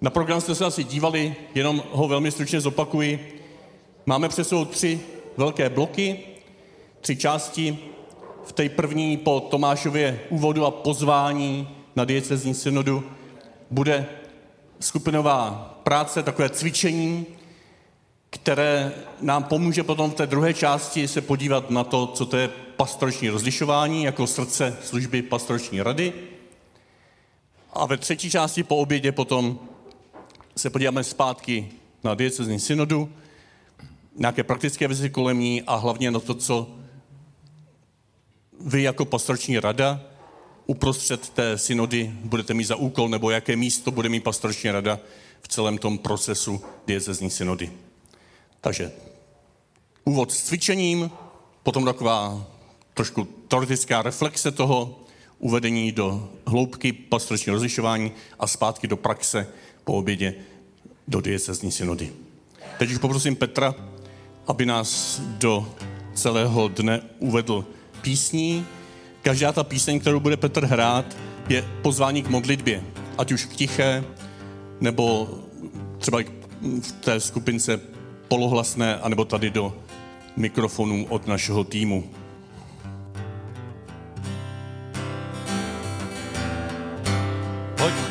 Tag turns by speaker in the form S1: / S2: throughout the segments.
S1: Na program jste se asi dívali, jenom ho velmi stručně zopakuji. Máme před sebou tři velké bloky, tři části. V té první po Tomášově úvodu a pozvání na diecezní synodu bude skupinová práce, takové cvičení, které nám pomůže potom v té druhé části se podívat na to, co to je pastorační rozlišování jako srdce služby pastorační rady. A ve třetí části po obědě potom se podíváme zpátky na diecezní synodu, nějaké praktické věci kolem ní a hlavně na to, co vy jako pastorační rada uprostřed té synody budete mít za úkol, nebo jaké místo bude mít pastorační rada v celém tom procesu diecezní synody. Takže úvod s cvičením, potom taková trošku teoretická reflexe toho, uvedení do hloubky pastoračního rozlišování a zpátky do praxe po obědě do diecezní synody. Teď už poprosím Petra, aby nás do celého dne uvedl písní. Každá ta píseň, kterou bude Petr hrát, je pozvání k modlitbě. Ať už k tiché, nebo třeba v té skupince polohlasné, anebo tady do mikrofonů od našeho týmu.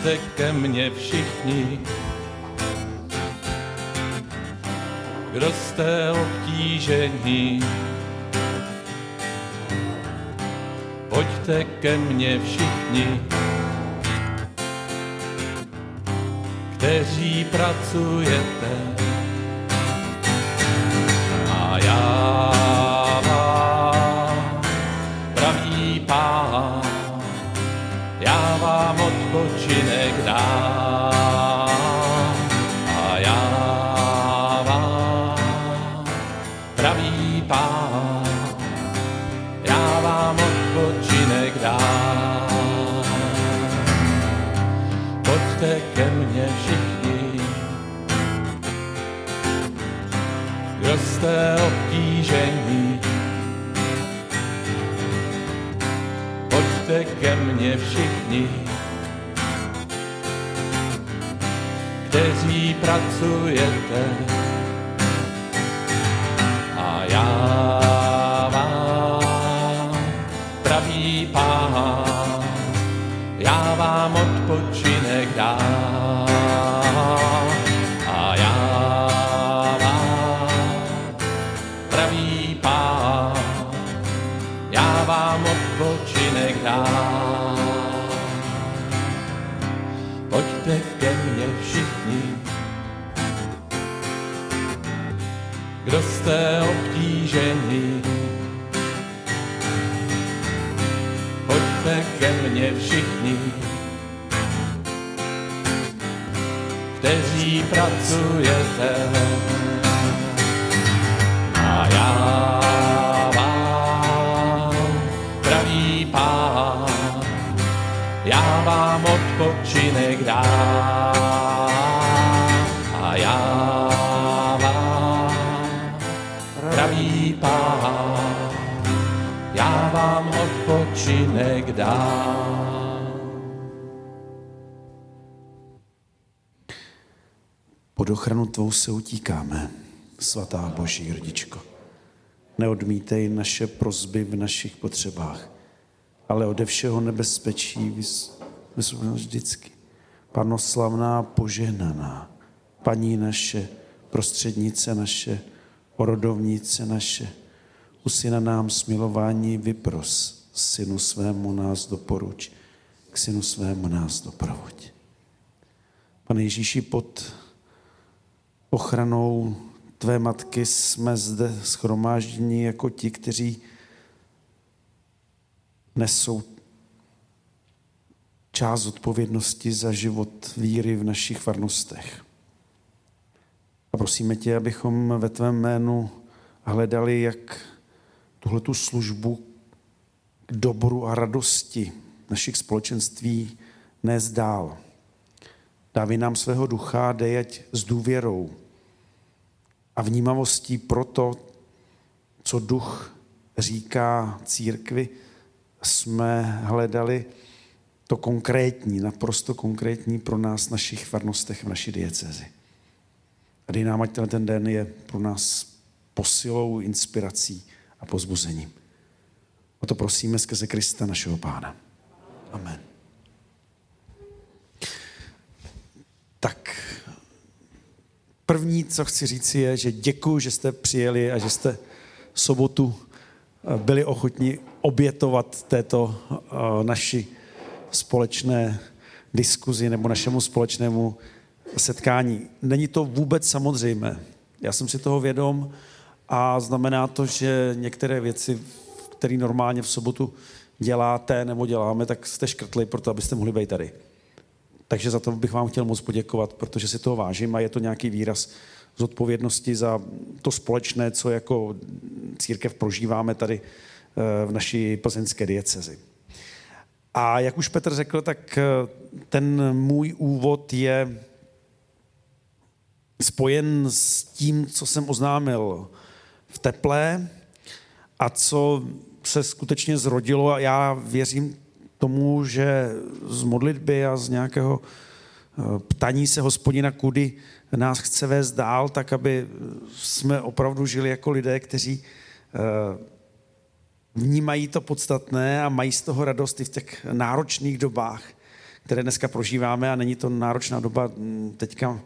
S2: Pojďte ke mně všichni, kdo jste obtížení. Pojďte ke mně všichni, kteří pracujete odpočinek kteří pracujete pracujete. A já vám pravý pán, já vám odpočinek dám. A já vám pravý pán, já vám odpočinek dám.
S3: Pod ochranu tvou se utíkáme, svatá Boží rodičko. Neodmítej naše prozby v našich potřebách, ale ode všeho nebezpečí vys- vysvobod nás vždycky. Panoslavná, požehnaná, paní naše, prostřednice naše, orodovnice naše, u syna nám smilování vypros, synu svému nás doporuč, k synu svému nás doprovoď. Pane Ježíši, pod ochranou tvé matky jsme zde schromážděni jako ti, kteří nesou část odpovědnosti za život víry v našich farnostech. A prosíme tě, abychom ve tvém jménu hledali, jak tuhle tu službu k dobru a radosti našich společenství nést dál. Dávej nám svého ducha, dej ať s důvěrou a vnímavostí pro to, co duch říká církvi, jsme hledali to konkrétní, naprosto konkrétní pro nás v našich farnostech, v naší diecezi. A dej nám, ať ten den je pro nás posilou, inspirací a pozbuzením. O to prosíme skrze Krista, našeho Pána. Amen. Tak, první, co chci říct, je, že děkuji, že jste přijeli a že jste sobotu eh, byli ochotni obětovat této uh, naši společné diskuzi nebo našemu společnému setkání. Není to vůbec samozřejmé. Já jsem si toho vědom a znamená to, že některé věci, které normálně v sobotu děláte nebo děláme, tak jste škrtli proto, abyste mohli být tady. Takže za to bych vám chtěl moc poděkovat, protože si toho vážím a je to nějaký výraz zodpovědnosti za to společné, co jako církev prožíváme tady eh, v naší plzeňské diecezi. A jak už Petr řekl, tak eh, ten můj úvod je spojen s tím, co jsem oznámil v teple a co se skutečně zrodilo. A já věřím tomu, že z modlitby a z nějakého eh, ptaní se hospodina, kudy nás chce vést dál, tak aby jsme opravdu žili jako lidé, kteří eh, vnímají to podstatné a mají z toho radost i v těch náročných dobách, které dneska prožíváme a není to náročná doba hm, teďka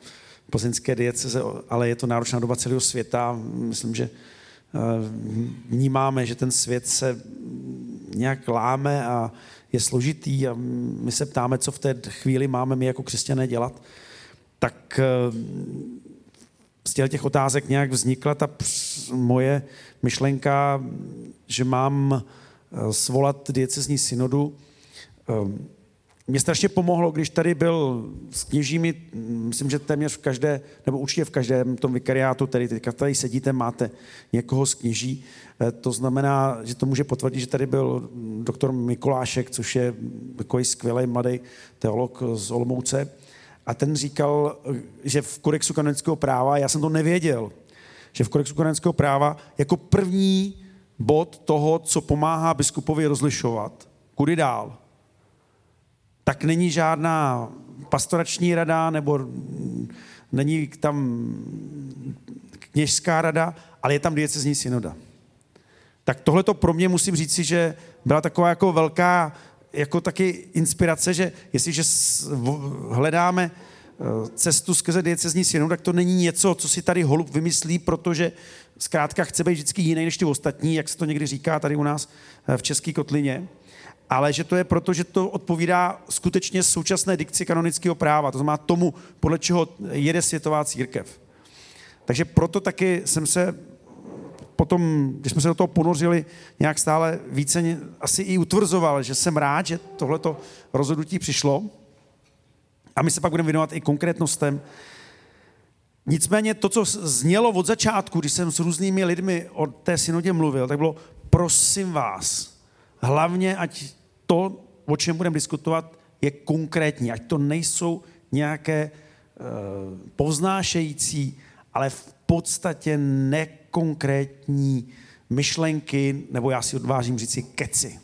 S3: plzeňské dieceze, ale je to náročná doba celého světa. Myslím, že eh, vnímáme, že ten svět se nějak láme a je složitý a my se ptáme, co v té chvíli máme my jako křesťané dělat. Tak eh, z těch otázek nějak vznikla ta moje myšlenka, že mám eh, svolat diecezní synodu. Mě strašně pomohlo, když tady byl s kněžími, myslím, že téměř v každé, nebo určitě v každém tom vikariátu, tady teďka tady sedíte, máte někoho z kněží. Eh, to znamená, že to může potvrdit, že tady byl doktor Mikulášek, což je takový skvělý mladý teolog z Olomouce. A ten říkal, že v kodexu kanonického práva, já jsem to nevěděl, že v kodexu kanonického práva jako první bod toho, co pomáhá biskupovi rozlišovat, kudy dál, tak není žádná pastorační rada nebo není tam kněžská rada, ale je tam diecezní synoda. Tak tohle to pro mě musím říci, že byla taková jako velká jako taky inspirace, že jestliže hledáme eh, cestu skrze diecezní synodu, tak to není něco, co si tady holub vymyslí, protože zkrátka chce být vždycky jiný než ty ostatní, jak se to někdy říká tady u nás eh, v České kotlině, ale že to je proto, že to odpovídá skutečně současné dikci kanonického práva, to znamená tomu, podle čeho jede světová církev. Takže proto taky jsem se potom, když jsme se do toho ponořili, nějak stále více asi i utvrzoval, že jsem rád, že tohleto rozhodnutí přišlo. A my se pak budeme věnovat i konkrétnostem, Nicméně to, co znělo od začátku, když jsem s různými lidmi o té synodě mluvil, tak bylo, prosím vás, hlavně ať to, o čem budeme diskutovat, je konkrétní, ať to nejsou nějaké e, povznášející, ale v podstatě nekonkrétní myšlenky, nebo já si odvážím říci keci.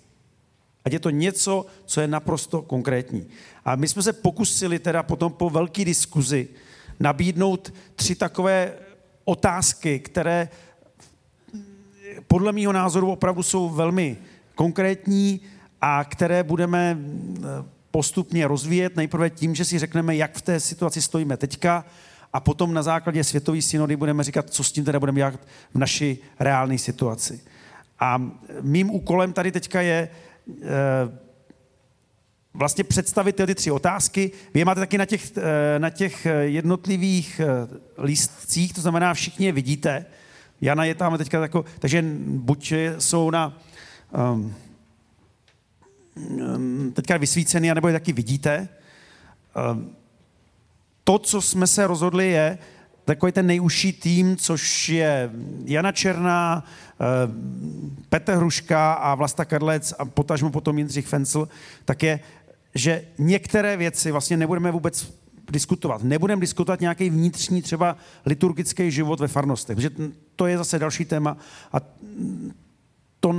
S3: Ať je to něco, co je naprosto konkrétní. A my jsme se pokusili teda potom po velké diskuzi nabídnout tři takové otázky, které podle mého názoru opravdu jsou velmi konkrétní a které budeme eh, postupně rozvíjet. Nejprve tím, že si řekneme, jak v té situaci stojíme teďka a potom na základě světové synody budeme říkat, co s tím teda budeme dělat v naší reálné situaci. A mým úkolem tady teďka je eh, vlastně představit ty tři otázky. Vy je máte taky na těch, eh, na těch jednotlivých lístcích, to znamená, všichni je vidíte. Jana je tam teďka tako, takže buď jsou na um, teďka vysvícený, nebo je taky vidíte. Um, to, co jsme se rozhodli, je takový ten nejužší tým, což je Jana Černá, Petr Hruška a Vlasta Kadlec a potažmo potom Jindřich Fencel, tak je že některé věci vlastně nebudeme vůbec diskutovat. Nebudeme diskutovat nějaký vnitřní třeba liturgický život ve farnostech, protože to je zase další téma a to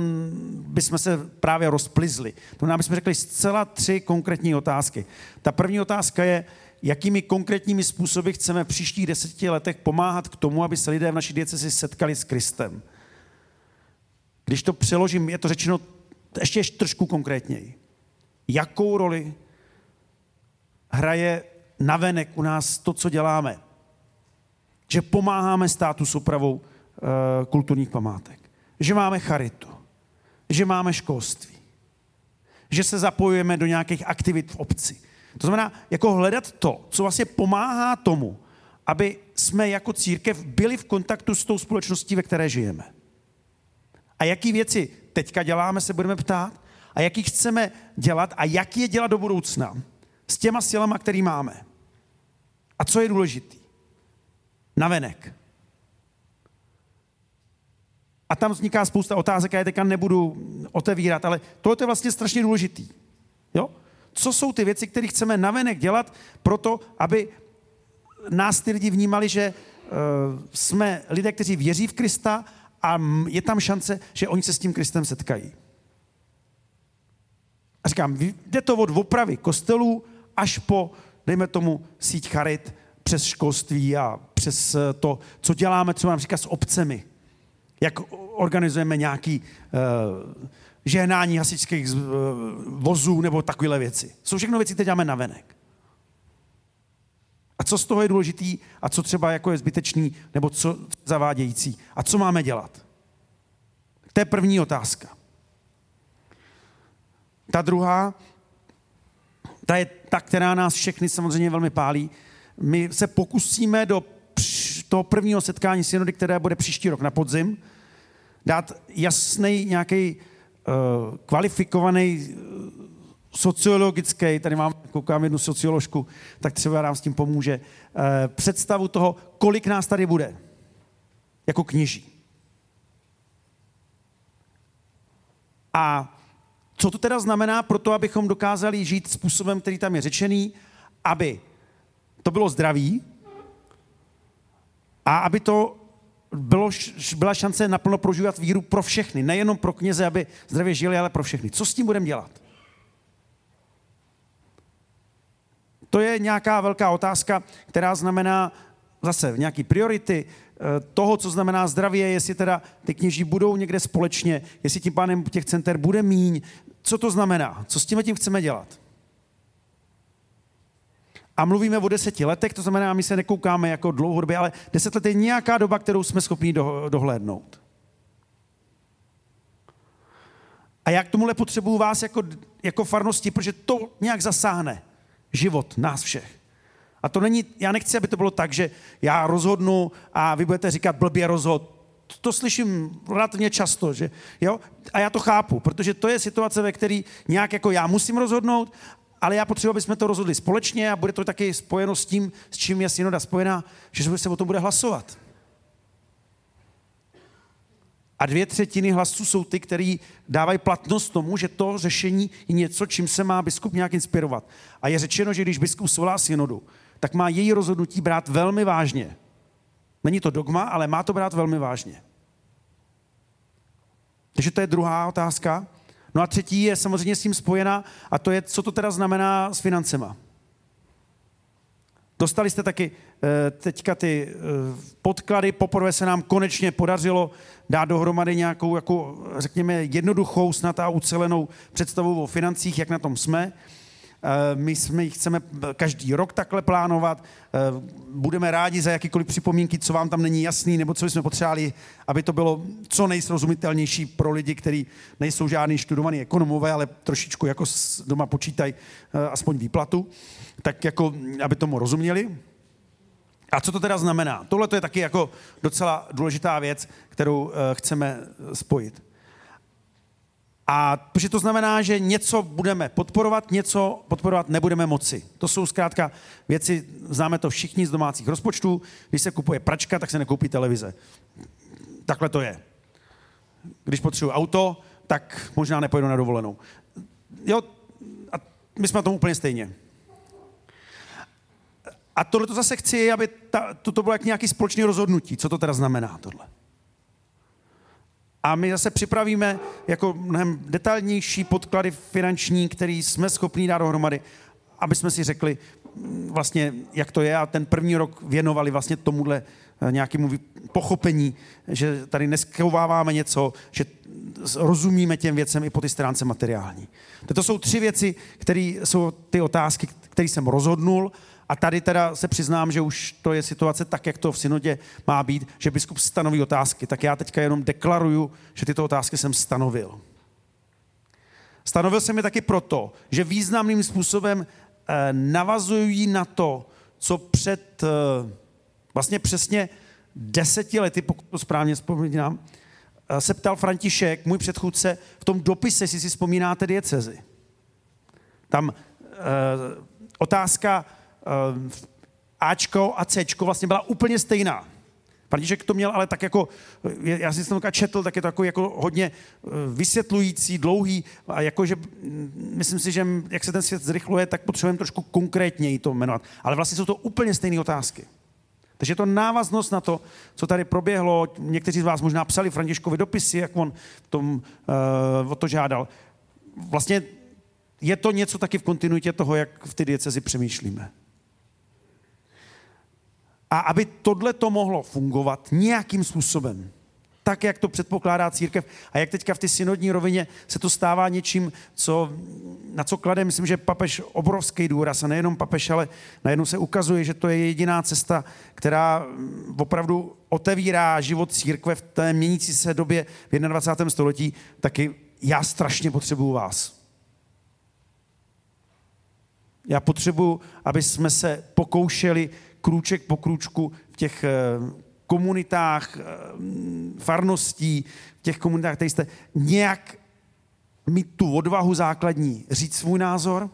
S3: bychom se právě rozplizli. To nám bychom řekli zcela tři konkrétní otázky. Ta první otázka je, jakými konkrétními způsoby chceme v příštích deseti letech pomáhat k tomu, aby se lidé v naší diecezi setkali s Kristem. Když to přeložím, je to řečeno ještě, ještě trošku konkrétněji. Jakou roli hraje navenek u nás to, co děláme? Že pomáháme státu s opravou e, kulturních památek. Že máme charitu. Že máme školství. Že se zapojujeme do nějakých aktivit v obci. To znamená, jako hledat to, co vlastně pomáhá tomu, aby jsme jako církev byli v kontaktu s tou společností, ve které žijeme. A jaký věci teďka děláme, se budeme ptát, a jaký chceme dělat a jak je dělat do budoucna s těma silama, který máme. A co je důležitý? Navenek. A tam vzniká spousta otázek, a já teďka nebudu otevírat, ale tohle je vlastně strašně důležitý. Jo? Co jsou ty věci, které chceme navenek dělat proto, aby nás ty lidi vnímali, že uh, jsme lidé, kteří věří v Krista a je tam šance, že oni se s tím Kristem setkají. A říkám, jde to od opravy kostelů až po, dejme tomu, síť charit, přes školství a přes eh, to, co děláme třeba například s obcemi. Jak organizujeme nějaký uh, žehnání hasičských uh, vozů nebo takovéhle věci. Jsou všechno věci, které děláme na venek. A co z toho je důležitý a co třeba jako je zbytečný nebo co zavádějící. A co máme dělat? To je první otázka. Ta druhá, ta je ta, která nás všechny samozřejmě velmi pálí. My se pokusíme do toho prvního setkání synody, které bude příští rok na podzim, dát jasný nějaký uh, kvalifikovaný uh, sociologický, tady mám, koukám jednu socioložku, tak třeba nám s tím pomůže, uh, představu toho, kolik nás tady bude jako kněží. A co to teda znamená pro to, abychom dokázali žít způsobem, který tam je řečený, aby to bylo zdraví a aby to bylo, byla šance naplno prožívat víru pro všechny, nejenom pro kněze, aby zdravě žili, ale pro všechny. Co s tím budeme dělat? To je nějaká velká otázka, která znamená zase nějaký priority eh, toho, co znamená zdravě, jestli teda ty kněží budou někde společně, jestli tím pádem těch center bude míň, co to znamená? Co s tím tím chceme dělat? A mluvíme o deseti letech, to znamená, my se nekoukáme jako dlouhodobě, ale deset let je nějaká doba, kterou jsme schopni do, dohlédnout. A já k tomuhle potřebuju vás jako, jako farnosti, protože to nějak zasáhne život nás všech. A to není, já nechci, aby to bylo tak, že já rozhodnu a vy budete říkat blbě rozhod to slyším relativně často, že, jo? A já to chápu, protože to je situace, ve které nějak jako já musím rozhodnout, ale já potřebuji, aby jsme to rozhodli společně a bude to taky spojeno s tím, s čím je synoda spojená, že se o tom bude hlasovat. A dvě třetiny hlasů jsou ty, které dávají platnost tomu, že to řešení je něco, čím se má biskup nějak inspirovat. A je řečeno, že když biskup svolá synodu, tak má její rozhodnutí brát velmi vážně. Není to dogma, ale má to brát velmi vážně. Takže to je druhá otázka. No a třetí je samozřejmě s tím spojena a to je, co to teda znamená s financema. Dostali jste taky eh, teďka ty eh, podklady, poprvé se nám konečně podařilo dát dohromady nějakou, jako, řekněme, jednoduchou, snad a ucelenou představu o financích, jak na tom jsme. Eh, my jsme ji chceme každý rok takhle plánovat. Eh, budeme rádi za jakýkoliv připomínky, co vám tam není jasný, nebo co bychom potřebovali, aby to bylo co nejsrozumitelnější pro lidi, kteří nejsou žádný studovaný ekonomové, ale trošičku jako doma počítají eh, aspoň výplatu, tak jako, aby tomu rozuměli. A co to teda znamená? Tohle je taky jako docela důležitá věc, kterou chceme spojit. A protože to znamená, že něco budeme podporovat, něco podporovat nebudeme moci. To jsou zkrátka věci, známe to všichni z domácích rozpočtů. Když se kupuje pračka, tak se nekoupí televize. Takhle to je. Když potřebuji auto, tak možná nepojedu na dovolenou. Jo, a my jsme na tom úplně stejně. A tohle to zase chci, aby ta, to, to bylo jak nějaký společný rozhodnutí. Co to teda znamená tohle? A my zase připravíme jako mnohem detailnější podklady finanční, který jsme schopni dát dohromady, aby jsme si řekli mm, vlastně, jak to je a ten první rok věnovali vlastně tomuhle eh, nějakému pochopení, že tady neskováváme něco, že rozumíme těm věcem i po ty stránce materiální. To jsou tři věci, které jsou ty otázky, které jsem rozhodnul a tady teda se přiznám, že už to je situace tak, jak to v synodě má být, že biskup stanoví otázky. Tak já teďka jenom deklaruju, že tyto otázky jsem stanovil. Stanovil jsem je taky proto, že významným způsobem eh, navazují na to, co před eh, vlastně přesně deseti lety, pokud to správně vzpomínám, eh, se ptal František, můj předchůdce, v tom dopise, jestli si vzpomínáte diecezy. Tam eh, otázka Ačko a Cčko vlastně byla úplně stejná. František to měl ale tak jako, eh, já si to četl, tak je to jako, jako hodně eh, vysvětlující, dlouhý a jakože mm, myslím si, že jak se ten svět zrychluje, tak potřebujeme trošku konkrétněji to jmenovat. Ale vlastně jsou to úplně stejné otázky. Takže je to návaznost na to, co tady proběhlo. Někteří z vás možná psali Františkovi dopisy, jak on v tom, uh, o to žádal. Vlastně je to něco taky v kontinuitě toho, jak v ty diecezi přemýšlíme. A aby tohle to mohlo fungovat nějakým způsobem, tak, jak to předpokládá církev a jak teďka v té synodní rovině se to stává něčím, co, na co klade, myslím, že papež obrovský důraz a nejenom papež, ale najednou se ukazuje, že to je jediná cesta, která opravdu otevírá život církve v té měnící se době v 21. století, taky já strašně potřebuju vás. Já potřebuji, aby jsme se pokoušeli krůček po krůčku v těch eh, komunitách, eh, farností, v těch komunitách, které jste nějak mít tu odvahu základní, říct svůj názor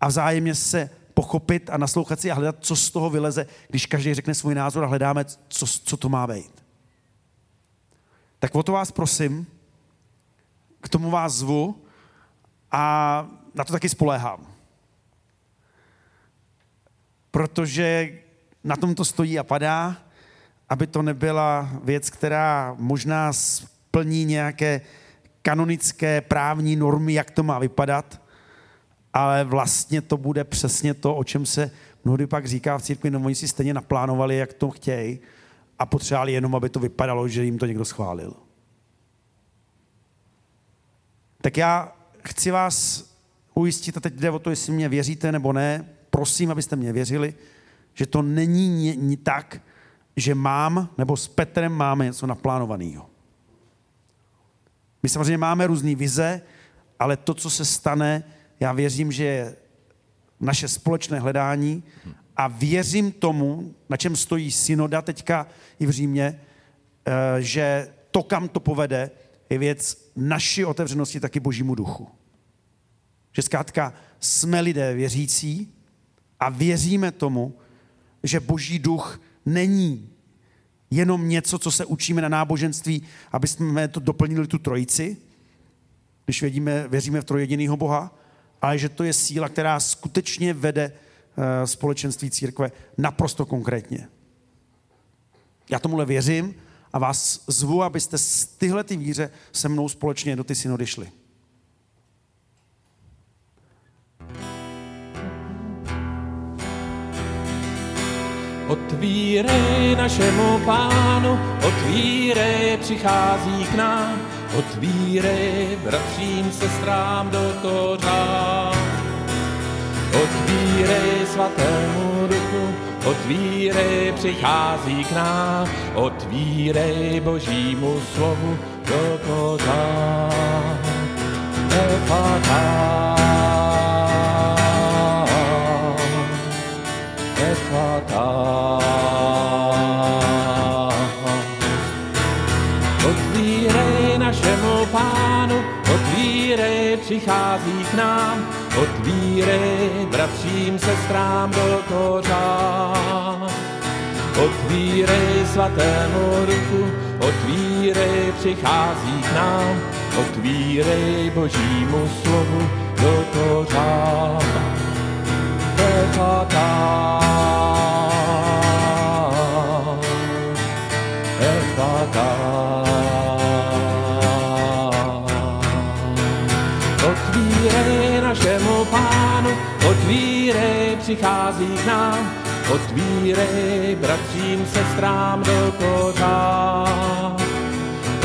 S3: a vzájemně se pochopit a naslouchat si a hledat, co z toho vyleze, když každý řekne svůj názor a hledáme, co, co to má být. Tak o to vás prosím, k tomu vás zvu a na to taky spoléhám. Protože na tom to stojí a padá, aby to nebyla věc, která možná splní nějaké kanonické právní normy, jak to má vypadat, ale vlastně to bude přesně to, o čem se mnohdy pak říká v církvi, no oni si stejně naplánovali, jak to chtějí a potřebovali jenom, aby to vypadalo, že jim to někdo schválil. Tak já chci vás ujistit, a teď jde o to, jestli mě věříte nebo ne, prosím, abyste mě věřili, že to není tak, že mám, nebo s Petrem máme něco naplánovaného. My samozřejmě máme různé vize, ale to, co se stane, já věřím, že je naše společné hledání a věřím tomu, na čem stojí synoda teďka i v Římě, eh, že to, kam to povede, je věc naší otevřenosti taky božímu duchu. Že zkrátka jsme lidé věřící a věříme tomu, že boží duch není jenom něco, co se učíme na náboženství, aby jsme to doplnili tu trojici, když vědíme, věříme v trojediného Boha, ale že to je síla, která skutečně vede eh, společenství církve naprosto konkrétně. Já tomuhle věřím a vás zvu, abyste z tyhle ty víře se mnou společně do ty synody šli.
S2: Otvírej našemu pánu, otvírej, přichází k nám, otvírej bratřím, sestrám do kořán. Otvírej svatému duchu, otvírej, přichází k nám, otvírej božímu slovu do kořán. Otvírej našemu pánu, otvírej, přichází k nám, otvírej bratřím, sestrám do kořán. Otvírej svatému duchu, otvírej, přichází k nám, otvírej božímu slovu do kořán. Efata, přichází k nám, otvírej bratřím, sestrám do kořán.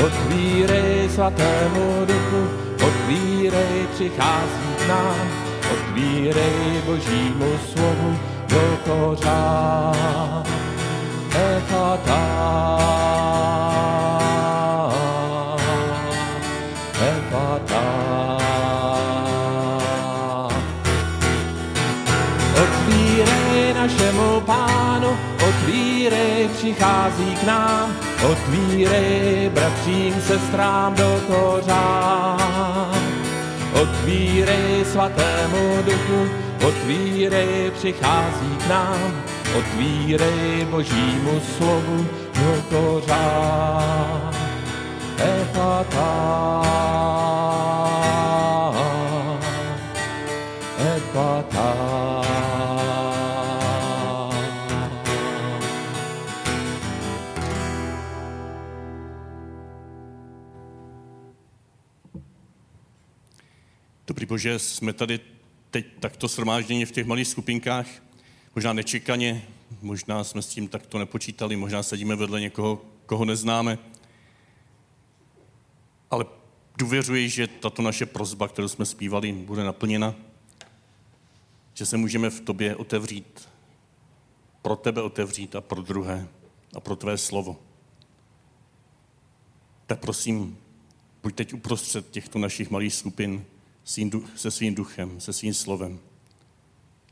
S2: Otvírej svatému duchu, otvírej, přichází k nám, otvírej božímu slovu do kořán. Efata, přichází k nám, otvírej bratřím, sestrám do kořán. Otvírej svatému duchu, otvírej, přichází k nám, otvírej božímu slovu do kořán. Efata,
S1: bože, jsme tady teď takto shromážděni v těch malých skupinkách, možná nečekaně, možná jsme s tím takto nepočítali, možná sedíme vedle někoho, koho neznáme, ale důvěřuji, že tato naše prozba, kterou jsme zpívali, bude naplněna, že se můžeme v tobě otevřít, pro tebe otevřít a pro druhé a pro tvé slovo. Tak prosím, buď teď uprostřed těchto našich malých skupin svým se svým duchem, se svým slovem,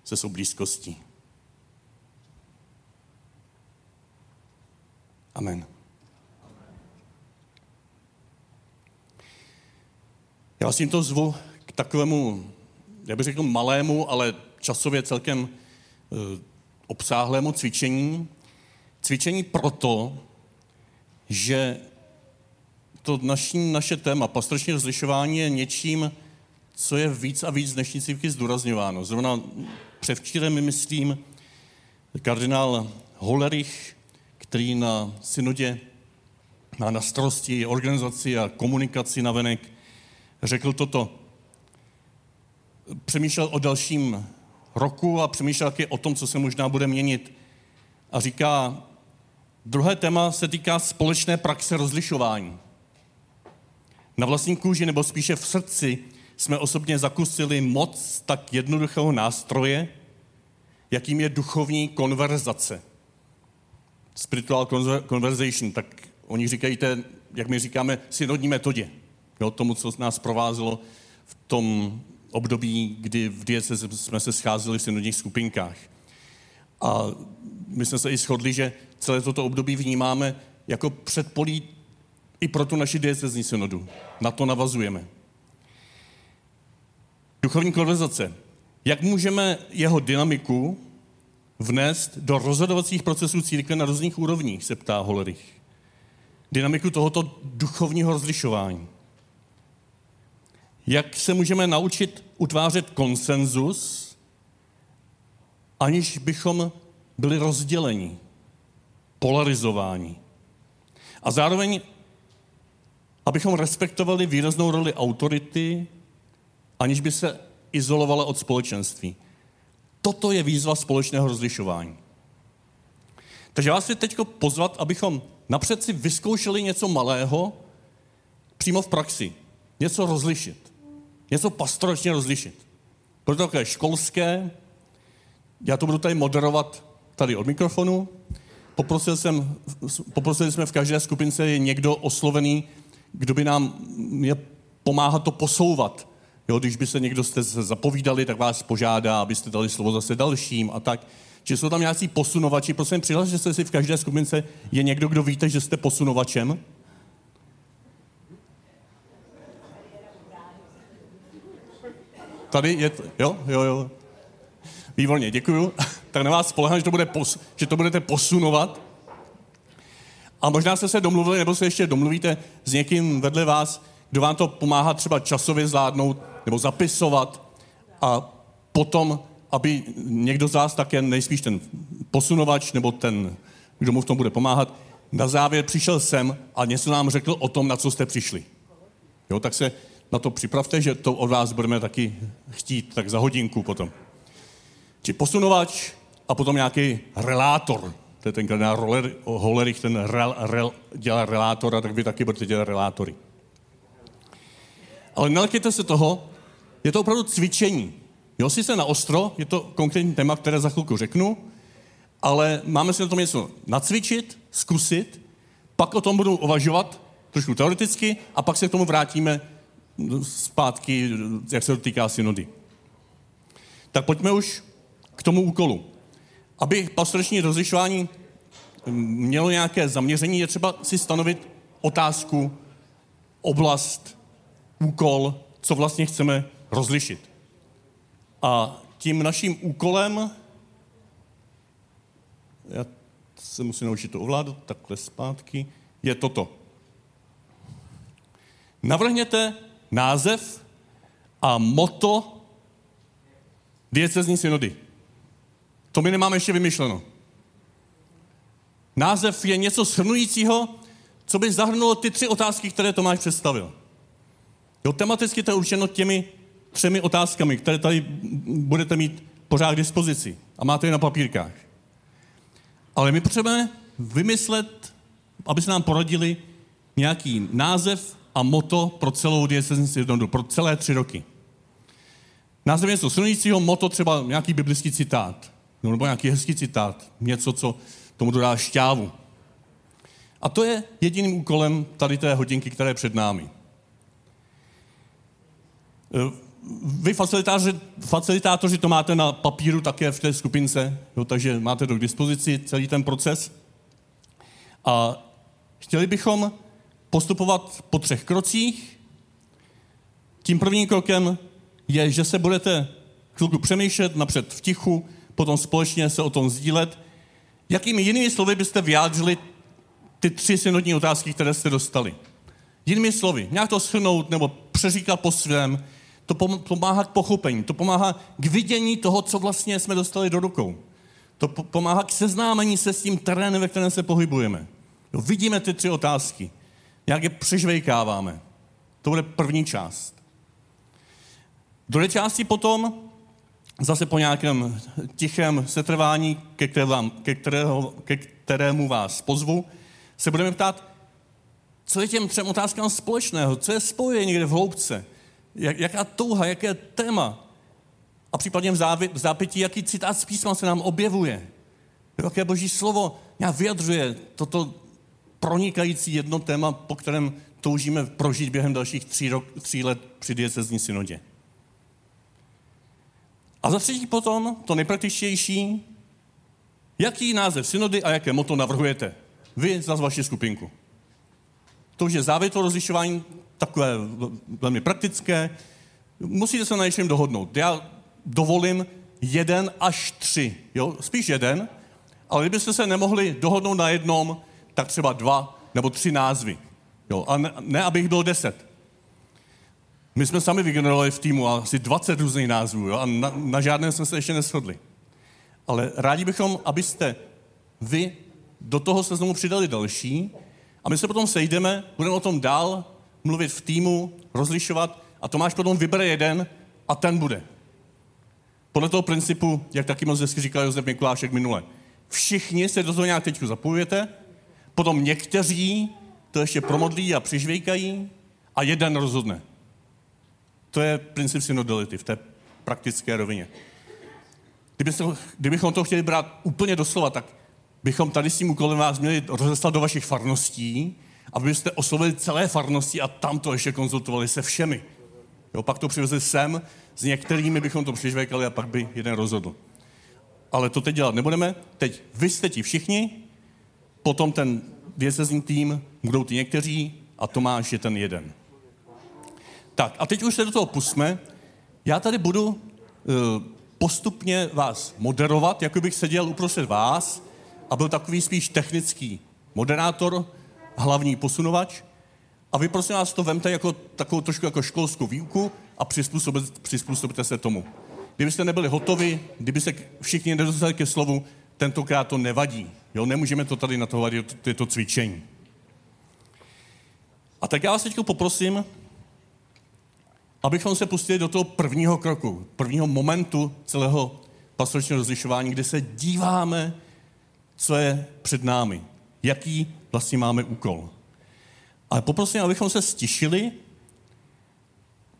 S1: se svou blízkostí. Amen. Já vás tímto zvu k takovému, já bych řekl malému, ale časově celkem eh, obsáhlému cvičení. Cvičení proto, že to naší, naše téma, pastorační rozlišování, je něčím, co je víc a víc z dnešní církvy zdůrazňováno. Zrovna převčírem, my myslím, kardinál Hollerich, který na synodě má na starosti organizaci a komunikaci na venek, řekl toto. Přemýšlel o dalším roku a přemýšlel taky o tom, co se možná bude měnit. A říká, druhé téma se týká společné praxe rozlišování. Na vlastní kůži, nebo spíše v srdci, jsme osobně zakusili moc tak jednoduchého nástroje, jakým je duchovní konverzace. Spiritual conversation, tak oni říkají, té, jak my říkáme, synodní metodě. Jo, tomu, co nás provázelo v tom období, kdy v diece jsme se scházeli v synodních skupinkách. A my jsme se i shodli, že celé toto období vnímáme jako předpolí i pro tu naši diecezní synodu. Na to navazujeme. Duchovní konverzace. Jak můžeme jeho dynamiku vnést do rozhodovacích procesů církve na různých úrovních, se ptá Hollerich. Dynamiku tohoto duchovního rozlišování. Jak se můžeme naučit utvářet konsenzus, aniž bychom byli rozděleni, polarizováni. A zároveň, abychom respektovali výraznou roli autority, aniž by se izolovala od společenství. Toto je výzva společného rozlišování. Takže vás chci teď pozvat, abychom napřed si vyzkoušeli něco malého přímo v praxi. Něco rozlišit. Něco pastoračně rozlišit. Bylo to takové školské. Já to budu tady moderovat tady od mikrofonu. Poprosil, jsem, poprosili jsme v každé skupince je někdo oslovený, kdo by nám je pomáhat to posouvat. Jo, když by se někdo jste se zapovídali, tak vás požádá, abyste dali slovo zase dalším a tak. Či jsou tam nějací posunovači. Prosím, přihlašte si v každé skupince. Je někdo, kdo víte, že jste posunovačem? Tady je, jo, jo, jo. Výborně, děkuju. Tak na vás spolehám, že to, bude pos, že to budete posunovat. A možná jste se domluvili, nebo se ještě domluvíte s někým vedle vás, kdo vám to pomáhá třeba časově zvládnout nebo zapisovat a potom, aby někdo z vás také nejspíš ten posunovač nebo ten, kdo mu v tom bude pomáhat, na závěr přišel sem a něco nám řekl o tom, na co jste přišli. Jo, tak se na to připravte, že to od vás budeme taky chtít, tak za hodinku potom. či posunovač a potom nějaký relátor. To je ten, kdo roller, Hollerich, ten rel, rel, dělá relátora, tak vy taky budete dělat relátory. Ale nelekejte se toho, je to opravdu cvičení. Jo, si se na ostro, je to konkrétní téma, které za chvilku řeknu, ale máme si na tom něco nacvičit, zkusit, pak o tom budu uvažovat trošku teoreticky a pak se k tomu vrátíme zpátky, jak se to týká synody. Tak pojďme už k tomu úkolu. Aby pastoreční rozlišování mělo nějaké zaměření, je třeba si stanovit otázku, oblast, úkol, co vlastně chceme rozlišit. A tím naším úkolem, já se musím naučit to ovládat, takhle zpátky, je toto. Navrhněte název a moto diecezní synody. To my nemáme ještě vymyšleno. Název je něco shrnujícího, co by zahrnulo ty tři otázky, které Tomáš představil. Jo, tematicky to je určeno těmi třemi otázkami, které tady budete mít pořád k dispozici a máte je na papírkách. Ale my potřebujeme vymyslet, aby se nám poradili nějaký název a moto pro celou diecezní synodu, pro celé tři roky. Název něco silnějšího, moto třeba nějaký biblický citát, nebo nějaký hezký citát, něco, co tomu dodá šťávu. A to je jediným úkolem tady té hodinky, které je před námi. Eh, vy facilitáři, facilitátoři to máte na papíru také v té skupince, jo, takže máte to k dispozici celý ten proces. A chtěli bychom postupovat po třech krocích. Tím prvním krokem je, že se budete chvilku přemýšlet napřed v tichu, potom společně se o tom sdílet. Jakými jinými slovy byste vyjádřili ty tři synodní otázky, které jste dostali? Jinými slovy, nějak to shrnout nebo přeříkat po svém, to pomáhá k pochopení, to pomáhá k vidění toho, co vlastně jsme dostali do rukou. To pomáhá k seznámení se s tím terénem, ve kterém se pohybujeme. Jo, vidíme ty tři otázky. Nějak je přežvejkáváme. To bude první část. Druhé části potom, zase po nějakém tichém setrvání, ke, které vám, ke, kterého, ke kterému vás pozvu, se budeme ptát, co je těm třem otázkám společného, co je spojuje někde v hloubce, jak, jaká touha, jaké téma a případně v, závě, v zápětí, jaký citát z písma se nám objevuje, jaké boží slovo nějak vyjadřuje toto pronikající jedno téma, po kterém toužíme prožít během dalších tří, rok, tří let při diecezní synodě. A za třetí potom, to nejpraktičtější, jaký název synody a jaké moto navrhujete. Vy za vaši skupinku. To už je závěr rozlišování takové velmi praktické. Musíte se na něčem dohodnout. Já dovolím jeden až tři. Jo? Spíš jeden, ale kdybyste se nemohli dohodnout na jednom, tak třeba dva nebo tři názvy. Jo? A ne, ne abych byl deset. My jsme sami vygenerovali v týmu asi 20 různých názvů jo? a na, na žádném jsme se ještě neshodli. Ale rádi bychom, abyste vy do toho se znovu přidali další a my se potom sejdeme, budeme o tom dál mluvit v týmu, rozlišovat a Tomáš potom vybere jeden a ten bude. Podle toho principu, jak taky moc hezky říkal Josef Mikulášek minule. Všichni se do toho nějak teď zapojujete, potom někteří to ještě promodlí a přižvejkají a jeden rozhodne. To je princip synodality v té praktické rovině. kdybychom to chtěli brát úplně doslova, tak bychom tady s tím úkolem vás měli rozeslat do vašich farností, abyste oslovili celé farnosti a tam to ještě konzultovali se všemi. Jo, pak to přivezli sem, s některými bychom to přižvekali a pak by jeden rozhodl. Ale to teď dělat nebudeme. Teď vy jste ti všichni, potom ten diecezní tým, budou ty někteří a Tomáš je ten jeden. Tak a teď už se do toho pusme. Já tady budu uh, postupně vás moderovat, jako bych seděl uprostřed vás a byl takový spíš technický moderátor, hlavní posunovač. A vy prosím vás to vemte jako takovou trošku jako školskou výuku a přizpůsobit, přizpůsobte se tomu. Kdybyste nebyli hotovi, kdyby se všichni nedostali ke slovu, tentokrát to nevadí. Jo, nemůžeme to tady natahovat, je to cvičení. A tak já vás teď poprosím, abychom se pustili do toho prvního kroku, prvního momentu celého pastoračního rozlišování, kde se díváme, co je před námi, jaký vlastně máme úkol. Ale poprosím, abychom se stišili,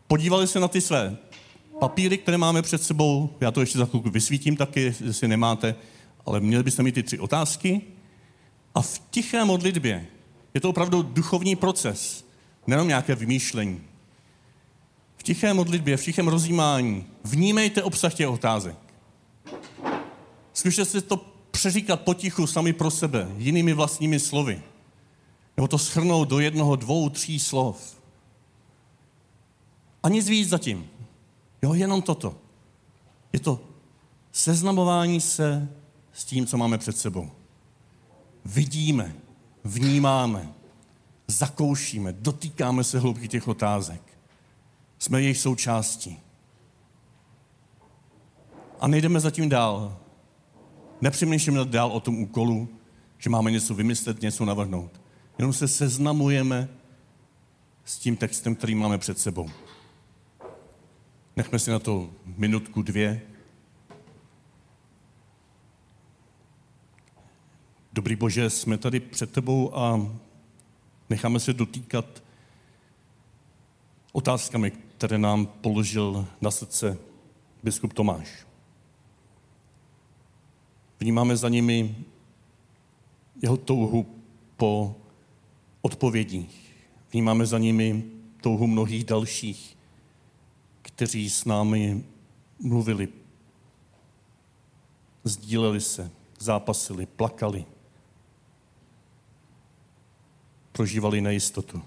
S1: podívali se na ty své papíry, které máme před sebou. Já to ještě za chvilku vysvítím taky, jestli nemáte, ale měli byste mít ty tři otázky. A v tiché modlitbě je to opravdu duchovní proces, nejenom nějaké vymýšlení. V tiché modlitbě, v tichém rozjímání vnímejte obsah těch otázek. Zkuste si to přeříkat potichu sami pro sebe, jinými vlastními slovy. Nebo to schrnout do jednoho, dvou, tří slov. A nic víc zatím. Jo, jenom toto. Je to seznamování se s tím, co máme před sebou. Vidíme, vnímáme, zakoušíme, dotýkáme se hloubky těch otázek. Jsme jejich součástí. A nejdeme zatím dál. Nepřemýšlíme dál o tom úkolu, že máme něco vymyslet, něco navrhnout. Jenom se seznamujeme s tím textem, který máme před sebou. Nechme si na to minutku, dvě. Dobrý Bože, jsme tady před tebou a necháme se dotýkat otázkami, které nám položil na srdce biskup Tomáš. Vnímáme za nimi jeho touhu po odpovědích. Vnímáme za nimi touhu mnohých dalších, kteří s námi mluvili, sdíleli se, zápasili, plakali, prožívali nejistotu.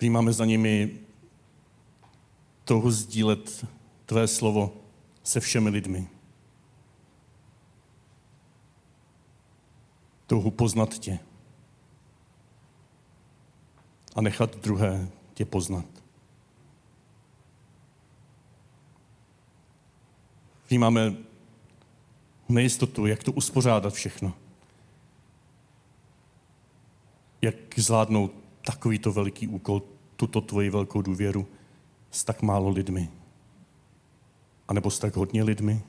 S1: Vnímáme za nimi touhu sdílet tvé slovo se všemi lidmi. Touhu poznat tě a nechat druhé tě poznat. Vnímáme nejistotu, jak to uspořádat všechno. Jak zvládnout takovýto veliký úkol, tuto tvoji velkou důvěru s tak málo lidmi. A nebo s tak hodně lidmi.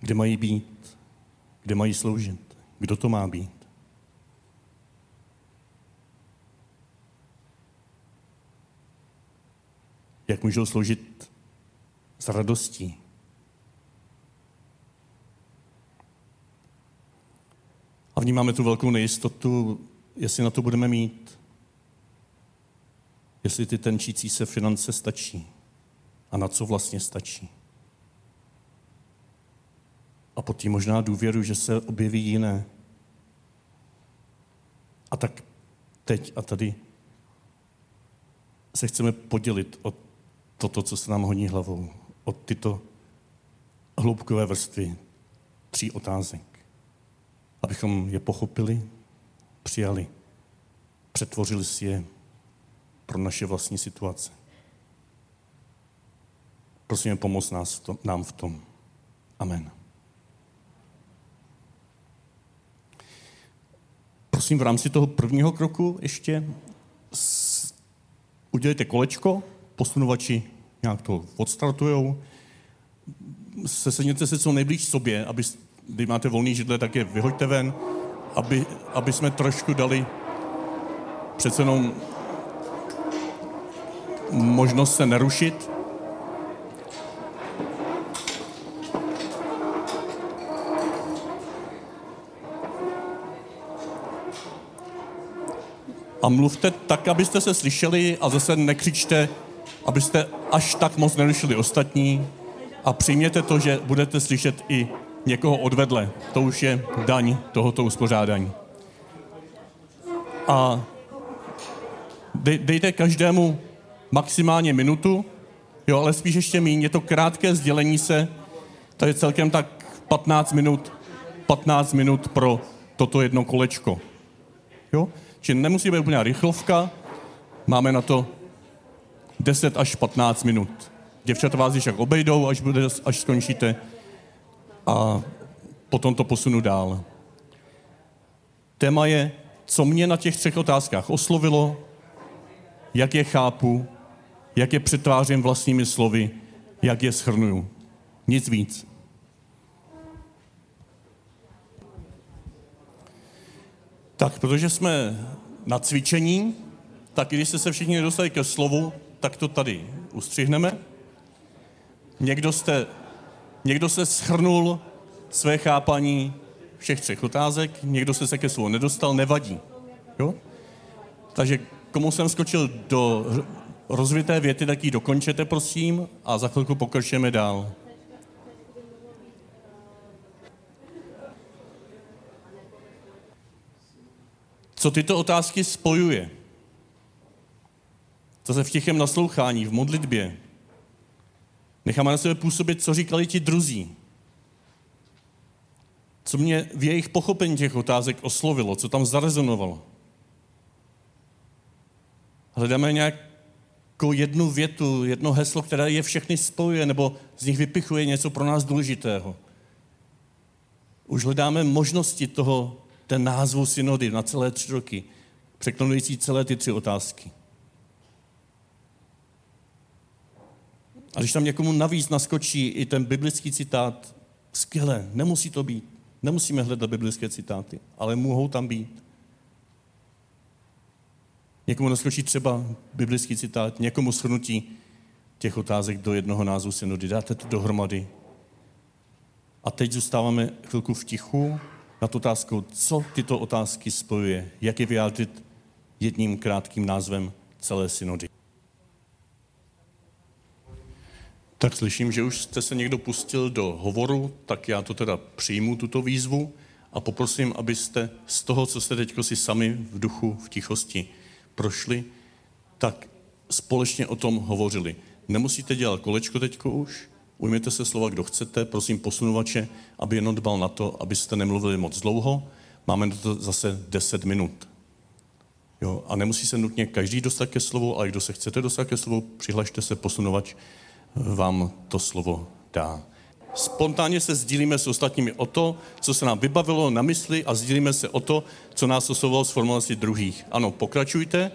S1: Kde mají být? Kde mají sloužit? Kdo to má být? Jak můžou sloužit s radostí? A vnímáme tu velkou nejistotu, jestli na to budeme mít. Jestli ty tenčící se finance stačí. A na co vlastně stačí. A pod tím možná důvěru, že se objeví jiné. A tak teď a tady se chceme podělit o toto, co se nám honí hlavou, o tyto hloubkové vrstvy tří otázek abychom je pochopili, přijali, přetvořili si je pro naše vlastní situace. Prosím, pomoc nás v tom, nám v tom. Amen. Prosím, v rámci toho prvního kroku ještě udělejte kolečko, posunovači nějak to odstartujou, sesedněte se co nejblíž sobě, aby když máte volný židle, tak je vyhoďte ven, aby, aby jsme trošku dali přece jenom možnost se nerušit. A mluvte tak, abyste se slyšeli a zase nekřičte, abyste až tak moc nerušili ostatní a přijměte to, že budete slyšet i někoho odvedle. To už je daň tohoto uspořádání. A dejte každému maximálně minutu, jo, ale spíš ještě méně. Je to krátké sdělení se, to je celkem tak 15 minut, 15 minut pro toto jedno kolečko. Jo? Čili nemusí být úplně rychlovka, máme na to 10 až 15 minut. Děvčata vás již jak obejdou, až, bude, až skončíte a potom to posunu dál. Téma je, co mě na těch třech otázkách oslovilo, jak je chápu jak je přetvářím vlastními slovy, jak je schrnuju. Nic víc. Tak, protože jsme na cvičení, tak když jste se všichni nedostali ke slovu, tak to tady ustřihneme. Někdo, jste, někdo se schrnul své chápaní všech třech otázek, někdo se se ke slovu nedostal, nevadí. Jo? Takže komu jsem skočil do rozvité věty, tak ji dokončete, prosím, a za chvilku pokračujeme dál. Co tyto otázky spojuje? To se v tichém naslouchání, v modlitbě. Necháme na sebe působit, co říkali ti druzí. Co mě v jejich pochopení těch otázek oslovilo, co tam zarezonovalo. Hledáme nějakou jednu větu, jedno heslo, které je všechny spojuje, nebo z nich vypichuje něco pro nás důležitého. Už hledáme možnosti toho, ten názvu synody na celé tři roky, překlonující celé ty tři otázky. A když tam někomu navíc naskočí i ten biblický citát, skvěle, nemusí to být. Nemusíme hledat biblické citáty, ale mohou tam být. Někomu naskočí třeba biblický citát, někomu shrnutí těch otázek do jednoho názvu synody. Dáte to dohromady. A teď zůstáváme chvilku v tichu nad otázkou, co tyto otázky spojuje, jak je vyjádřit jedním krátkým názvem celé synody. Tak slyším, že už jste se někdo pustil do hovoru, tak já to teda přijmu, tuto výzvu, a poprosím, abyste z toho, co jste teď si sami v duchu, v tichosti prošli, tak společně o tom hovořili. Nemusíte dělat kolečko teďko už, ujměte se slova, kdo chcete, prosím posunovače, aby jenom dbal na to, abyste nemluvili moc dlouho, máme na to zase 10 minut. Jo, a nemusí se nutně každý dostat ke slovu, ale kdo se chcete dostat ke slovu, přihlašte se, posunovač vám to slovo dá. Spontánně se sdílíme s ostatními o to, co se nám vybavilo na mysli a sdílíme se o to, co nás oslovilo z formulací druhých. Ano, pokračujte,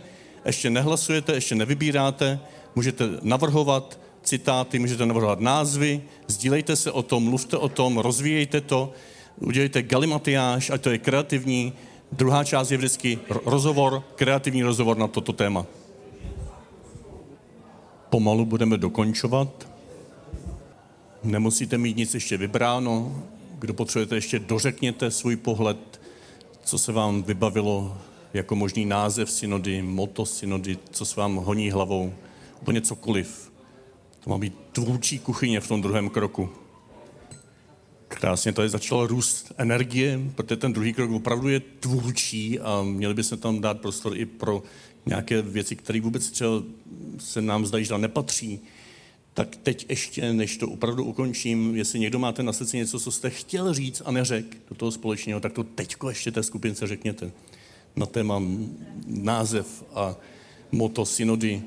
S1: ještě nehlasujete, ještě nevybíráte, můžete navrhovat citáty, můžete navrhovat názvy, sdílejte se o tom, mluvte o tom, rozvíjejte to, udělejte galimatiáž, ať to je kreativní. Druhá část je vždycky rozhovor, kreativní rozhovor na toto téma. Pomalu budeme dokončovat. Nemusíte mít nic ještě vybráno. Kdo potřebujete, ještě dořekněte svůj pohled, co se vám vybavilo jako možný název synody, moto synody, co se vám honí hlavou, úplně cokoliv. To má být tvůrčí kuchyně v tom druhém kroku. Krásně tady začal růst energie, protože ten druhý krok opravdu je tvůrčí a měli bychom tam dát prostor i pro nějaké věci, které vůbec třeba se nám zdají, že nepatří tak teď ještě, než to opravdu ukončím, jestli někdo máte na srdci něco, co jste chtěl říct a neřek do toho společného, tak to teďko ještě té skupince řekněte. Na téma název a moto synody,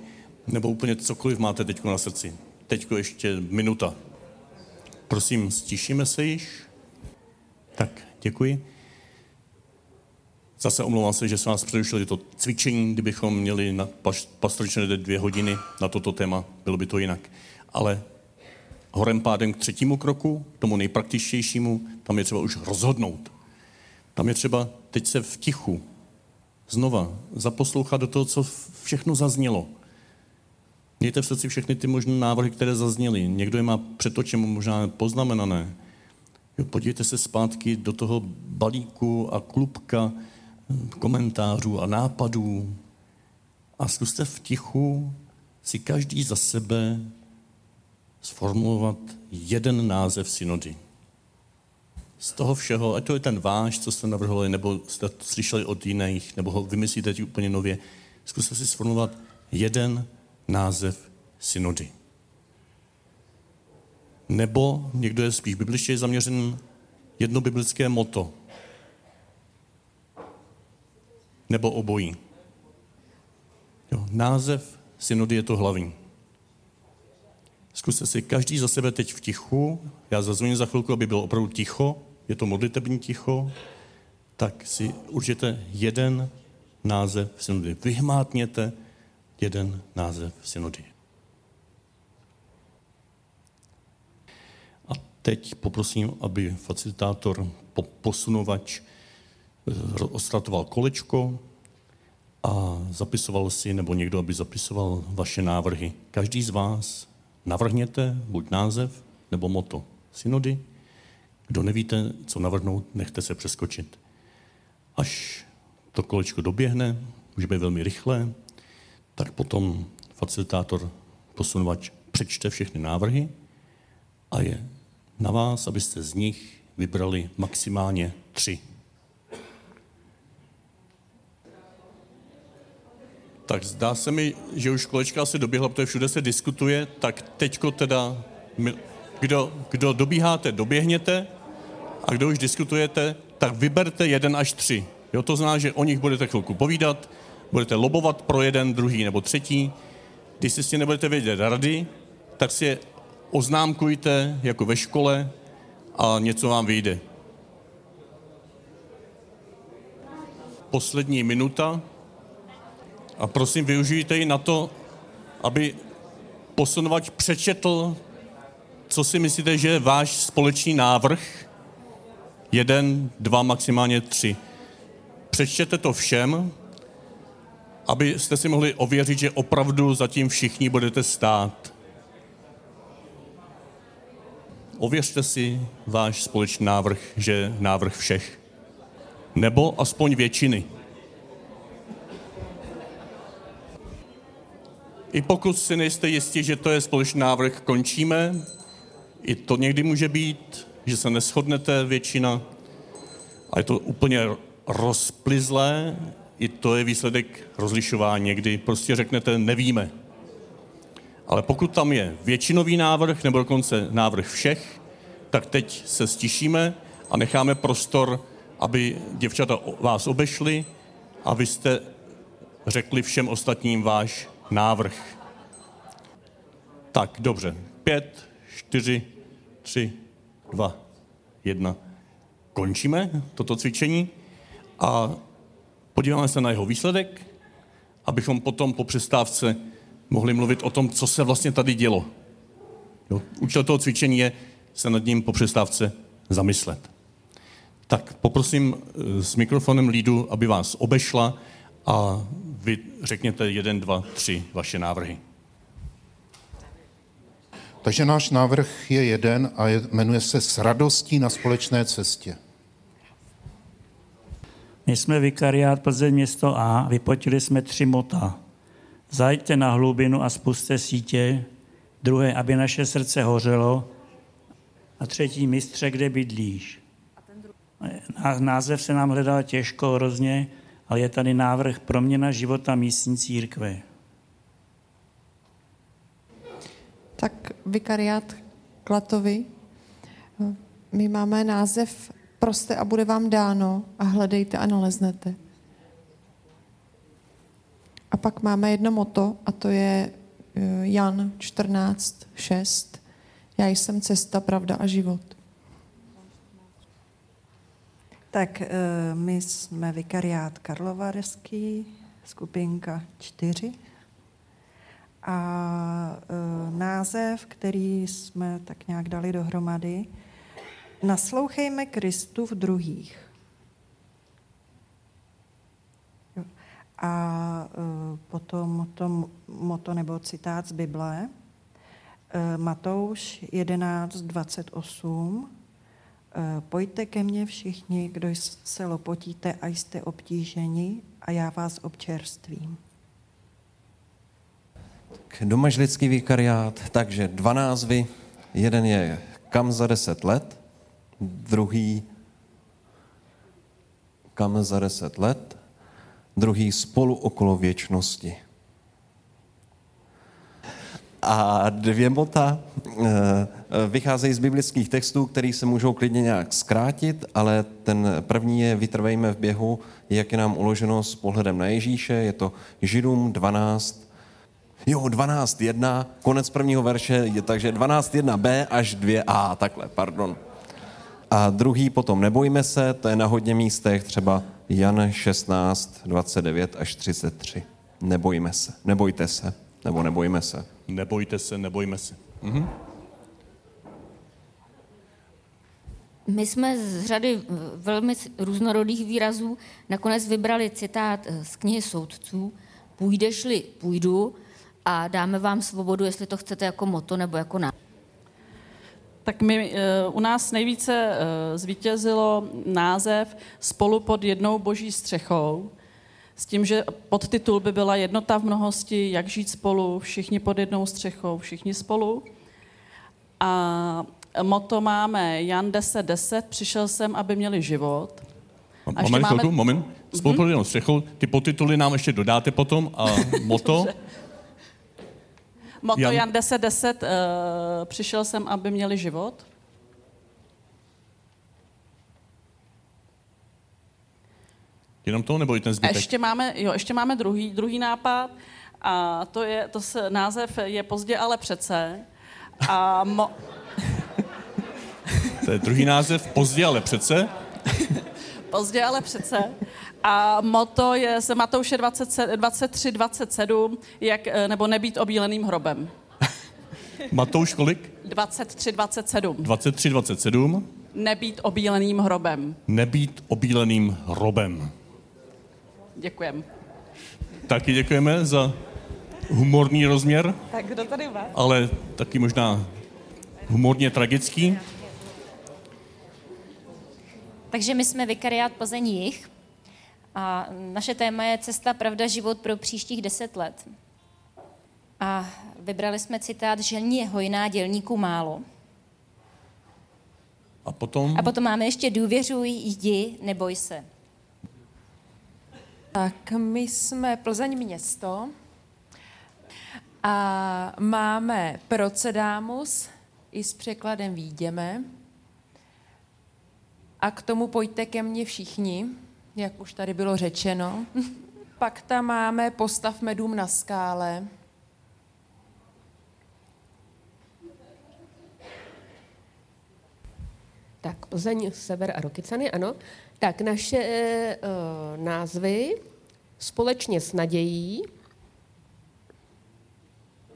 S1: nebo úplně cokoliv máte teďko na srdci. Teďko ještě minuta. Prosím, stišíme se již? Tak, děkuji. Zase omlouvám se, že jsme vás přerušili to cvičení, kdybychom měli na pastořičné dvě hodiny na toto téma, bylo by to jinak ale horem pádem k třetímu kroku, tomu nejpraktičtějšímu, tam je třeba už rozhodnout. Tam je třeba teď se v tichu znova zaposlouchat do toho, co všechno zaznělo. Mějte v srdci všechny ty možné návrhy, které zazněly. Někdo je má před očem možná poznamenané. Jo, podívejte se zpátky do toho balíku a klubka komentářů a nápadů a zkuste v tichu si každý za sebe sformulovat jeden název synody. Z toho všeho, ať to je ten váš, co jste navrhovali, nebo jste to slyšeli od jiných, nebo ho vymyslíte teď úplně nově, zkuste si sformulovat jeden název synody. Nebo někdo je spíš bibličtěji zaměřen jedno biblické moto. Nebo obojí. Jo, název synody je to hlavní. Zkuste si každý za sebe teď v tichu, já zazvoním za chvilku, aby bylo opravdu ticho, je to modlitební ticho, tak si určitě jeden název synody. Vyhmátněte jeden název synody. A teď poprosím, aby facilitátor, posunovač eh, ostratoval kolečko a zapisoval si, nebo někdo, aby zapisoval vaše návrhy. Každý z vás navrhněte buď název, nebo moto synody. Kdo nevíte, co navrhnout, nechte se přeskočit. Až to kolečko doběhne, může být velmi rychlé, tak potom facilitátor, posunovač přečte všechny návrhy a je na vás, abyste z nich vybrali maximálně tři. Tak zdá se mi, že už kolečka asi doběhla, protože všude se diskutuje, tak teďko teda, kdo, kdo dobíháte, doběhněte a kdo už diskutujete, tak vyberte jeden až tři. Jo, to znamená, že o nich budete chvilku povídat, budete lobovat pro jeden, druhý nebo třetí. Když si s tím nebudete vědět rady, tak si je oznámkujte jako ve škole a něco vám vyjde. Poslední minuta a prosím, využijte ji na to, aby posunovač přečetl, co si myslíte, že je váš společný návrh. Jeden, dva, maximálně tři. Přečtěte to všem, abyste si mohli ověřit, že opravdu zatím všichni budete stát. Ověřte si váš společný návrh, že návrh všech. Nebo aspoň většiny. I pokud si nejste jistí, že to je společný návrh, končíme. I to někdy může být, že se neschodnete většina a je to úplně rozplizlé, i to je výsledek rozlišování. Někdy prostě řeknete, nevíme. Ale pokud tam je většinový návrh, nebo dokonce návrh všech, tak teď se stišíme a necháme prostor, aby děvčata vás obešly a vy jste řekli všem ostatním váš návrh. Tak, dobře. Pět, čtyři, tři, dva, jedna. Končíme toto cvičení a podíváme se na jeho výsledek, abychom potom po přestávce mohli mluvit o tom, co se vlastně tady dělo. Jo, účel toho cvičení je se nad ním po přestávce zamyslet. Tak poprosím eh, s mikrofonem lídu, aby vás obešla a vy řekněte jeden, dva, tři vaše návrhy.
S4: Takže náš návrh je jeden a je, jmenuje se S radostí na společné cestě.
S5: My jsme vikariát Plzeň město A, vypotili jsme tři mota. Zajďte na hlubinu a spuste sítě. Druhé, aby naše srdce hořelo. A třetí, mistře, kde bydlíš. Ná- Název se nám hledal těžko, hrozně, ale je tady návrh proměna života místní církve.
S6: Tak vikariát Klatovi. My máme název Proste a bude vám dáno a hledejte a naleznete. A pak máme jedno moto a to je eh, Jan 14, 6. Já jsem cesta, pravda a život.
S7: Tak eh, my jsme vikariát Karlovarský, skupinka 4. A eh, název, který jsme tak nějak dali dohromady, Naslouchejme Kristu v druhých. A eh, potom to moto nebo citát z Bible, Matouš 11, 28, Eh, Pojďte ke mně všichni, kdo se lopotíte a jste obtíženi a já vás občerstvím.
S8: K domažlický vikariát, takže dva názvy. Jeden je Kam za deset let, druhý Kam za deset let, druhý Spolu okolo věčnosti. A dvě mota eh, vycházejí z biblických textů, které se můžou klidně nějak zkrátit, ale ten první je Vytrvejme v běhu, jak je nám uloženo s pohledem na Ježíše. Je to Židům 12, Jo, 12.1, konec prvního verše, je, takže 12.1b až 2a, takhle, pardon. A druhý potom nebojme se, to je na hodně místech, třeba Jan 16, 29 až 33. Nebojme se, nebojte se, nebo nebojme se.
S1: Nebojte se, nebojme se. Mhm.
S9: My jsme z řady eh, velmi různorodých výrazů nakonec vybrali citát eh, z knihy soudců, půjdeš-li, půjdu a dáme vám svobodu, jestli to chcete jako moto nebo jako název.
S10: Tak my, u nás nejvíce zvítězilo název Spolu pod jednou boží střechou, s tím, že podtitul by byla Jednota v mnohosti, jak žít spolu, všichni pod jednou střechou, všichni spolu. A moto máme Jan 10, 10, přišel jsem, aby měli život.
S1: A moment, máme... chvilku, moment. Spolu pod jednou střechou, ty podtituly nám ještě dodáte potom a moto?
S10: moto Jan, Jan 10, 10, uh, přišel jsem, aby měli život.
S1: Jenom to, nebo i ten zbytek?
S10: Ještě máme, jo, ještě máme druhý, druhý nápad a to je, to se, název je pozdě, ale přece. A mo...
S1: to je druhý název, pozdě, ale přece?
S10: pozdě, ale přece. A moto je se Matouše 23, 27, jak, eh, nebo nebýt obíleným hrobem.
S1: Matouš kolik?
S10: 23, 27.
S1: 23, 27.
S10: Nebýt obíleným hrobem.
S1: Nebýt obíleným hrobem.
S10: Děkujeme.
S1: Taky děkujeme za humorný rozměr.
S10: Tak kdo tady má?
S1: Ale taky možná humorně tragický.
S9: Takže my jsme Vikariát Plzeň Jich a naše téma je Cesta, pravda, život pro příštích deset let. A vybrali jsme citát Želní je hojná, dělníků málo.
S1: A potom?
S9: A potom máme ještě důvěřuj, jdi, neboj se.
S6: Tak my jsme Plzeň město a máme procedámus i s překladem výjdeme. A k tomu pojďte ke mně všichni, jak už tady bylo řečeno. Pak tam máme postavme dům na skále.
S11: Tak, Plzeň, Sever a Rokycany, ano. Tak naše uh, názvy společně s nadějí,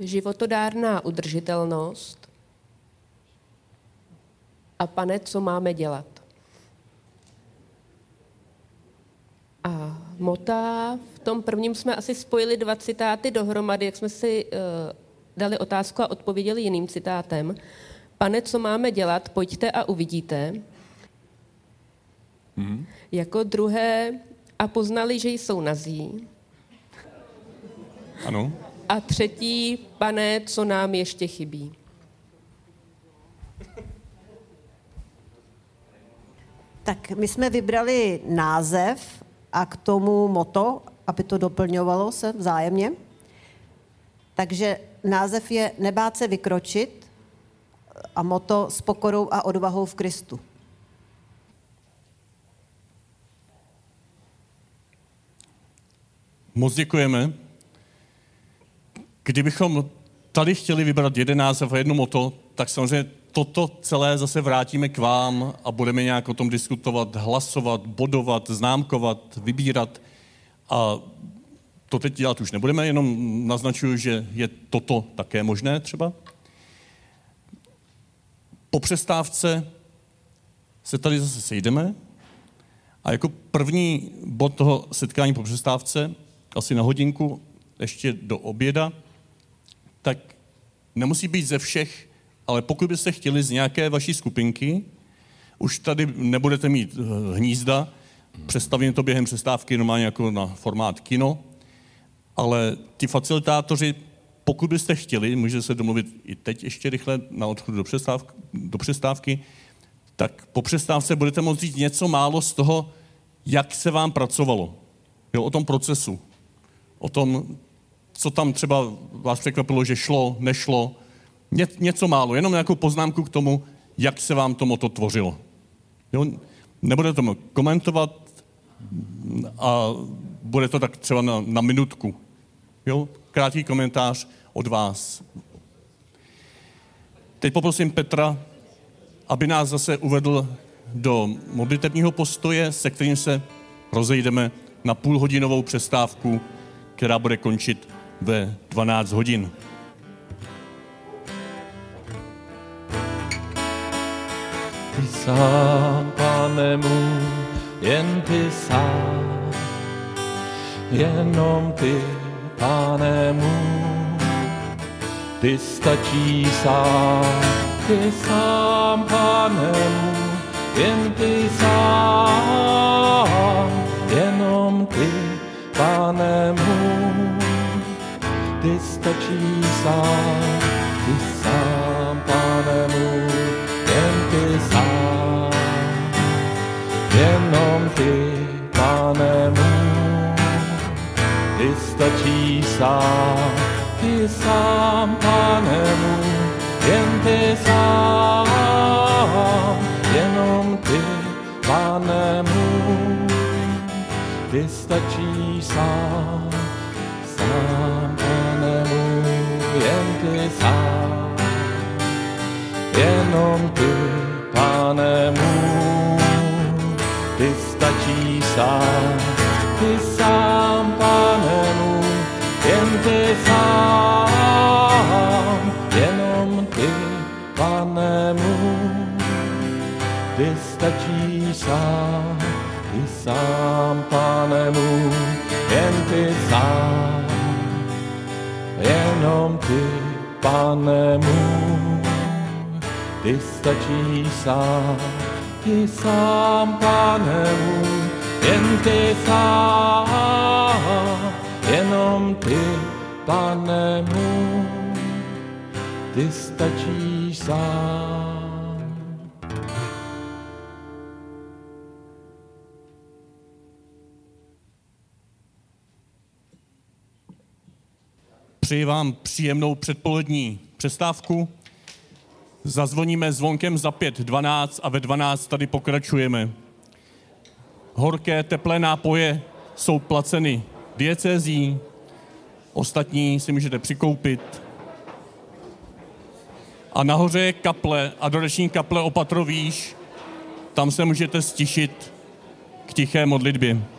S11: životodárná udržitelnost a pane, co máme dělat. A mota, v tom prvním jsme asi spojili dva citáty dohromady, jak jsme si uh, dali otázku a odpověděli jiným citátem. Pane, co máme dělat, pojďte a uvidíte. Mm-hmm. Jako druhé, a poznali, že jsou nazí.
S1: Ano.
S11: A třetí, pane, co nám ještě chybí.
S12: Tak my jsme vybrali název a k tomu moto, aby to doplňovalo se vzájemně. Takže název je Nebát se vykročit a moto s pokorou a odvahou v Kristu.
S1: Moc děkujeme. Kdybychom tady chtěli vybrat jeden název a jedno moto, tak samozřejmě toto celé zase vrátíme k vám a budeme nějak o tom diskutovat, hlasovat, bodovat, známkovat, vybírat. A to teď dělat už nebudeme, jenom naznačuju, že je toto také možné třeba. Po přestávce se tady zase sejdeme a jako první bod toho setkání po přestávce asi na hodinku ještě do oběda, tak nemusí být ze všech, ale pokud byste chtěli z nějaké vaší skupinky, už tady nebudete mít eh, hnízda, představím to během přestávky normálně jako na formát kino, ale ty facilitátoři, pokud byste chtěli, můžete se domluvit i teď ještě rychle na odchodu do přestávky, do přestávky tak po přestávce budete moct říct něco málo z toho, jak se vám pracovalo. Jo, o tom procesu tom, co tam třeba vás překvapilo, že šlo, nešlo. Ně, něco málo, jenom nějakou poznámku k tomu, jak se vám to moto tvořilo. Jo? Nebude to komentovat a bude to tak třeba na, na minutku. Jo? Krátký komentář od vás. Teď poprosím Petra, aby nás zase uvedl do modlitebního postoje, se kterým se rozejdeme na půlhodinovou přestávku která bude končit ve 12 hodin.
S2: ty sám, pane můj, jen ty sám, jenom ty, pane můj, ty stačí sám, ty sám, pane můj, jen ty sám, jenom ty, pane můj, ty stačí sám, ty sám, pane můj, jen ty sám, jenom ty, pane můj, ty stačí sám, ty sám, pane můj, jen ty sám, jenom ty, pane můj, ty stačí sám, sám, pane můj, jen ty sám, jenom ty, pane můj, ty stačí sám, ty sám, pane můj, jen ty sám, jenom ty, pane můj, ty stačí sám, pane můj, ty stačí sám, ty sám, pane můj, jen ty sám, jenom ty, pane můj, ty stačí sám.
S1: Přeji vám příjemnou předpolední přestávku. Zazvoníme zvonkem za 5.12 a ve 12 tady pokračujeme. Horké, teplé nápoje jsou placeny diecézí, ostatní si můžete přikoupit. A nahoře je kaple, adorační kaple opatro výš, tam se můžete stišit k tiché modlitbě.